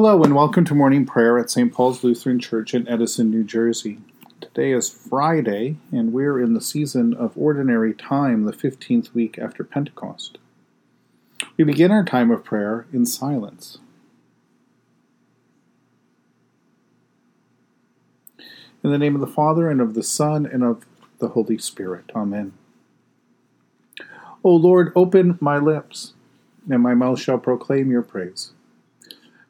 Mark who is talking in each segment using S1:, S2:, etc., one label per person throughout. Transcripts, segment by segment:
S1: Hello, and welcome to morning prayer at St. Paul's Lutheran Church in Edison, New Jersey. Today is Friday, and we're in the season of Ordinary Time, the 15th week after Pentecost. We begin our time of prayer in silence. In the name of the Father, and of the Son, and of the Holy Spirit. Amen. O Lord, open my lips, and my mouth shall proclaim your praise.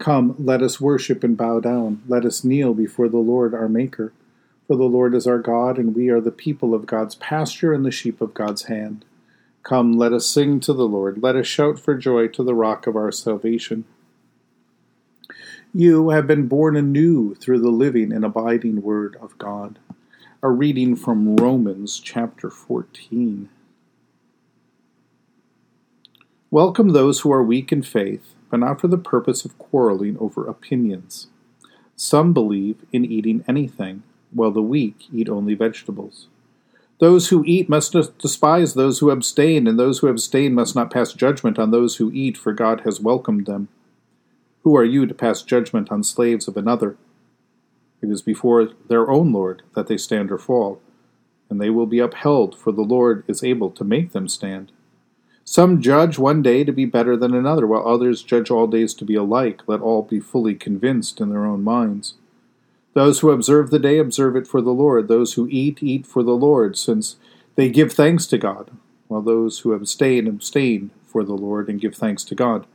S1: Come, let us worship and bow down. Let us kneel before the Lord our Maker. For the Lord is our God, and we are the people of God's pasture and the sheep of God's hand. Come, let us sing to the Lord. Let us shout for joy to the rock of our salvation. You have been born anew through the living and abiding Word of God. A reading from Romans chapter 14. Welcome those who are weak in faith, but not for the purpose of quarreling over opinions. Some believe in eating anything, while the weak eat only vegetables. Those who eat must despise those who abstain, and those who abstain must not pass judgment on those who eat, for God has welcomed them. Who are you to pass judgment on slaves of another? It is before their own Lord that they stand or fall, and they will be upheld, for the Lord is able to make them stand. Some judge one day to be better than another, while others judge all days to be alike. Let all be fully convinced in their own minds. Those who observe the day observe it for the Lord. Those who eat, eat for the Lord, since they give thanks to God, while those who abstain, abstain for the Lord and give thanks to God.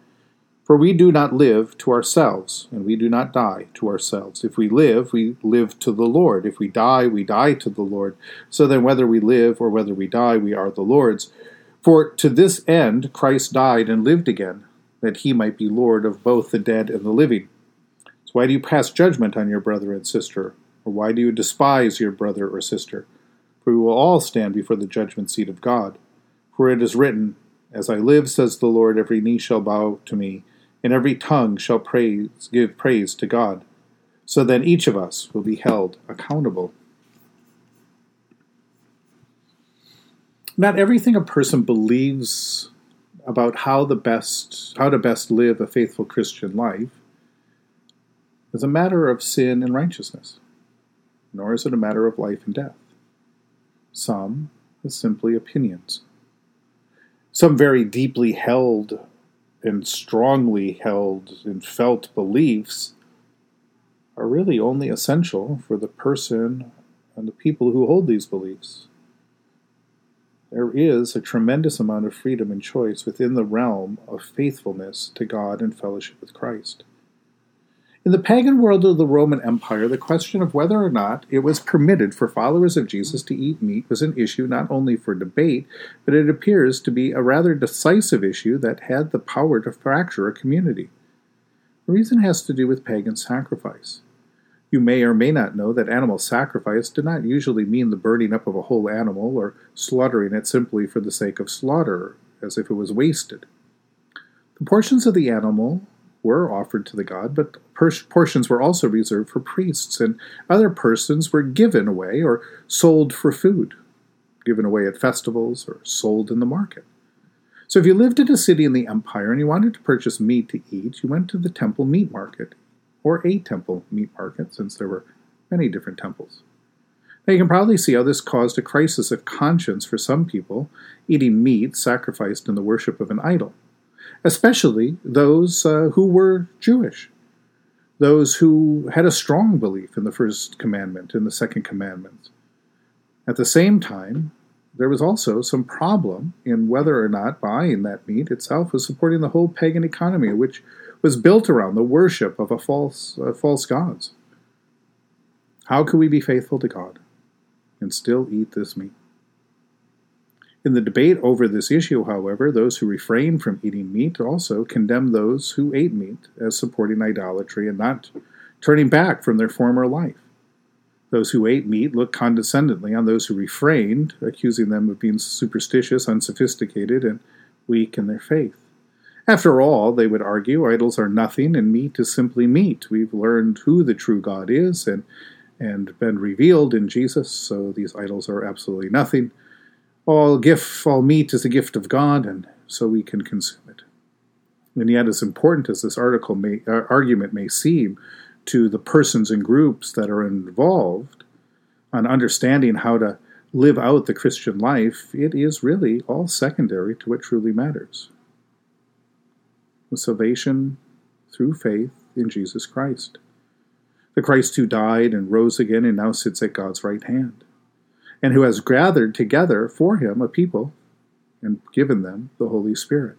S1: For we do not live to ourselves, and we do not die to ourselves. If we live, we live to the Lord. If we die, we die to the Lord. So then, whether we live or whether we die, we are the Lord's. For to this end Christ died and lived again, that he might be Lord of both the dead and the living. So why do you pass judgment on your brother and sister? Or why do you despise your brother or sister? For we will all stand before the judgment seat of God. For it is written, As I live, says the Lord, every knee shall bow to me and every tongue shall praise, give praise to God. So then each of us will be held accountable. Not everything a person believes about how the best how to best live a faithful Christian life is a matter of sin and righteousness, nor is it a matter of life and death. Some is simply opinions. Some very deeply held and strongly held and felt beliefs are really only essential for the person and the people who hold these beliefs. There is a tremendous amount of freedom and choice within the realm of faithfulness to God and fellowship with Christ. In the pagan world of the Roman Empire, the question of whether or not it was permitted for followers of Jesus to eat meat was an issue not only for debate, but it appears to be a rather decisive issue that had the power to fracture a community. The reason has to do with pagan sacrifice. You may or may not know that animal sacrifice did not usually mean the burning up of a whole animal or slaughtering it simply for the sake of slaughter, as if it was wasted. The portions of the animal were offered to the god, but portions were also reserved for priests, and other persons were given away or sold for food, given away at festivals or sold in the market. So if you lived in a city in the empire and you wanted to purchase meat to eat, you went to the temple meat market, or a temple meat market, since there were many different temples. Now you can probably see how this caused a crisis of conscience for some people, eating meat sacrificed in the worship of an idol especially those uh, who were Jewish. those who had a strong belief in the first commandment and the second commandment. At the same time, there was also some problem in whether or not buying that meat itself was supporting the whole pagan economy, which was built around the worship of a false, uh, false gods. How can we be faithful to God and still eat this meat? In the debate over this issue, however, those who refrained from eating meat also condemned those who ate meat as supporting idolatry and not turning back from their former life. Those who ate meat looked condescendingly on those who refrained, accusing them of being superstitious, unsophisticated, and weak in their faith. After all, they would argue, idols are nothing and meat is simply meat. We've learned who the true God is and, and been revealed in Jesus, so these idols are absolutely nothing. All gift, all meat is a gift of God, and so we can consume it. And yet, as important as this article may, uh, argument may seem to the persons and groups that are involved on understanding how to live out the Christian life, it is really all secondary to what truly matters. The salvation through faith in Jesus Christ. The Christ who died and rose again and now sits at God's right hand and who has gathered together for him a people and given them the Holy Spirit.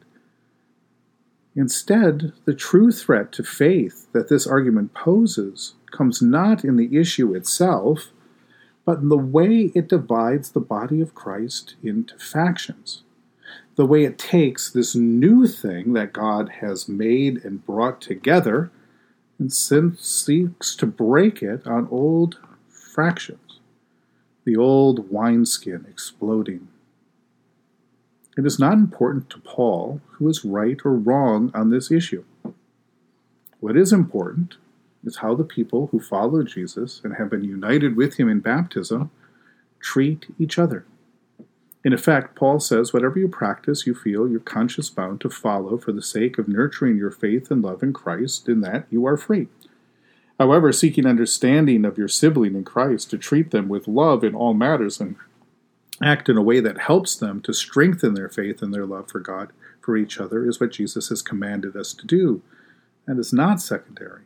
S1: Instead, the true threat to faith that this argument poses comes not in the issue itself, but in the way it divides the body of Christ into factions. The way it takes this new thing that God has made and brought together and seeks to break it on old fractions the old wineskin exploding. It is not important to Paul who is right or wrong on this issue. What is important is how the people who follow Jesus and have been united with him in baptism treat each other. In effect, Paul says, whatever you practice, you feel your conscience bound to follow for the sake of nurturing your faith and love in Christ, in that you are free. However, seeking understanding of your sibling in Christ to treat them with love in all matters and act in a way that helps them to strengthen their faith and their love for God, for each other, is what Jesus has commanded us to do. That is not secondary.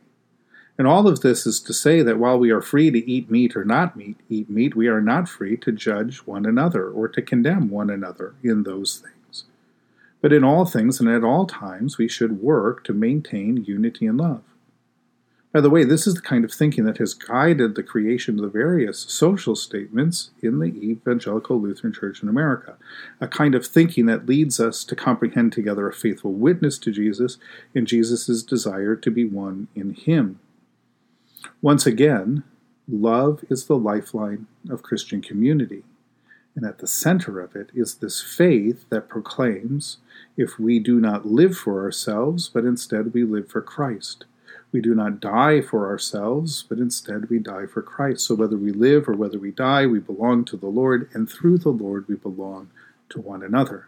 S1: And all of this is to say that while we are free to eat meat or not meat, eat meat, we are not free to judge one another or to condemn one another in those things. But in all things and at all times, we should work to maintain unity and love. By the way, this is the kind of thinking that has guided the creation of the various social statements in the Evangelical Lutheran Church in America, a kind of thinking that leads us to comprehend together a faithful witness to Jesus and Jesus' desire to be one in Him. Once again, love is the lifeline of Christian community. And at the center of it is this faith that proclaims if we do not live for ourselves, but instead we live for Christ. We do not die for ourselves, but instead we die for Christ. So whether we live or whether we die, we belong to the Lord, and through the Lord we belong to one another.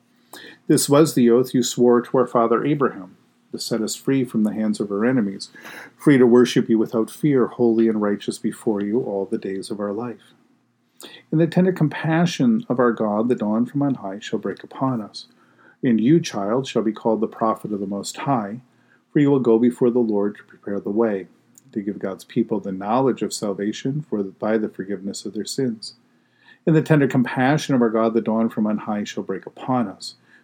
S1: This was the oath you swore to our father Abraham, to set us free from the hands of our enemies, free to worship you without fear, holy and righteous before you all the days of our life. In the tender compassion of our God, the dawn from on high shall break upon us. And you, child, shall be called the prophet of the Most High, for you will go before the Lord to prepare the way, to give God's people the knowledge of salvation for by the forgiveness of their sins. In the tender compassion of our God, the dawn from on high shall break upon us,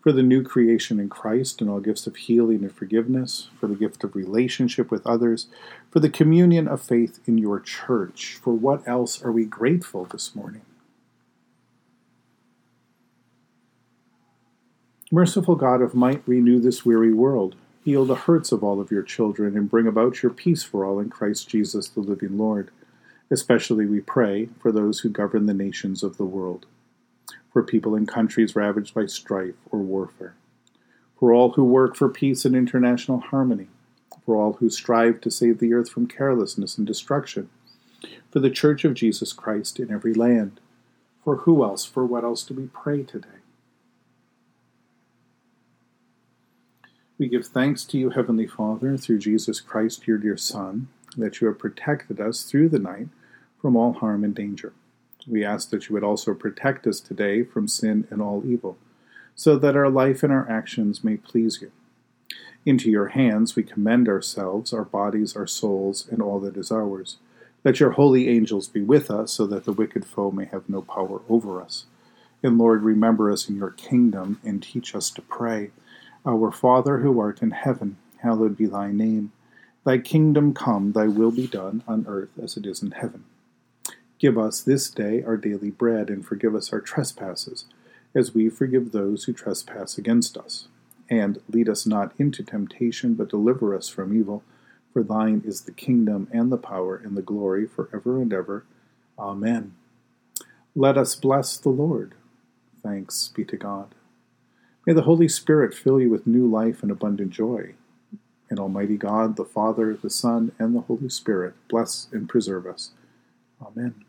S1: for the new creation in Christ and all gifts of healing and forgiveness, for the gift of relationship with others, for the communion of faith in your church. For what else are we grateful this morning? Merciful God of might, renew this weary world. Heal the hurts of all of your children and bring about your peace for all in Christ Jesus, the living Lord. Especially we pray for those who govern the nations of the world for people in countries ravaged by strife or warfare, for all who work for peace and international harmony, for all who strive to save the earth from carelessness and destruction, for the Church of Jesus Christ in every land. For who else, for what else do we pray today? We give thanks to you, Heavenly Father, through Jesus Christ, your dear Son, that you have protected us through the night from all harm and danger. We ask that you would also protect us today from sin and all evil, so that our life and our actions may please you. Into your hands we commend ourselves, our bodies, our souls, and all that is ours. Let your holy angels be with us, so that the wicked foe may have no power over us. And Lord, remember us in your kingdom and teach us to pray. Our Father who art in heaven, hallowed be thy name. Thy kingdom come, thy will be done, on earth as it is in heaven. Give us this day our daily bread, and forgive us our trespasses, as we forgive those who trespass against us. And lead us not into temptation, but deliver us from evil. For thine is the kingdom, and the power, and the glory, for ever and ever. Amen. Let us bless the Lord. Thanks be to God. May the Holy Spirit fill you with new life and abundant joy. And Almighty God, the Father, the Son, and the Holy Spirit bless and preserve us. Amen.